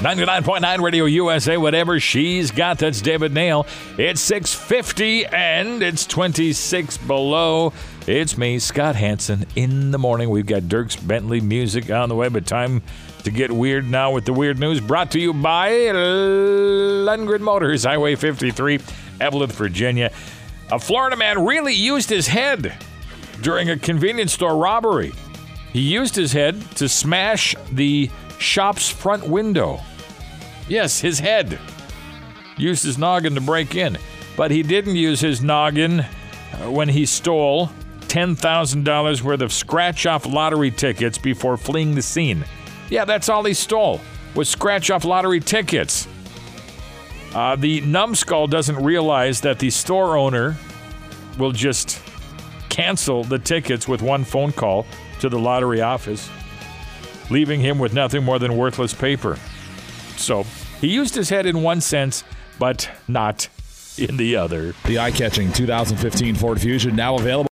99.9 Radio USA, whatever she's got. That's David Nail. It's 650 and it's 26 below. It's me, Scott Hanson, in the morning. We've got Dierks Bentley music on the way, but time to get weird now with the weird news brought to you by Lundgren Motors, Highway 53, Eveleth, Virginia. A Florida man really used his head during a convenience store robbery. He used his head to smash the shop's front window. Yes, his head. Used his noggin to break in. But he didn't use his noggin uh, when he stole $10,000 worth of scratch off lottery tickets before fleeing the scene. Yeah, that's all he stole was scratch off lottery tickets. Uh, the numbskull doesn't realize that the store owner will just cancel the tickets with one phone call to the lottery office, leaving him with nothing more than worthless paper. So he used his head in one sense, but not in the other. The eye catching 2015 Ford Fusion now available.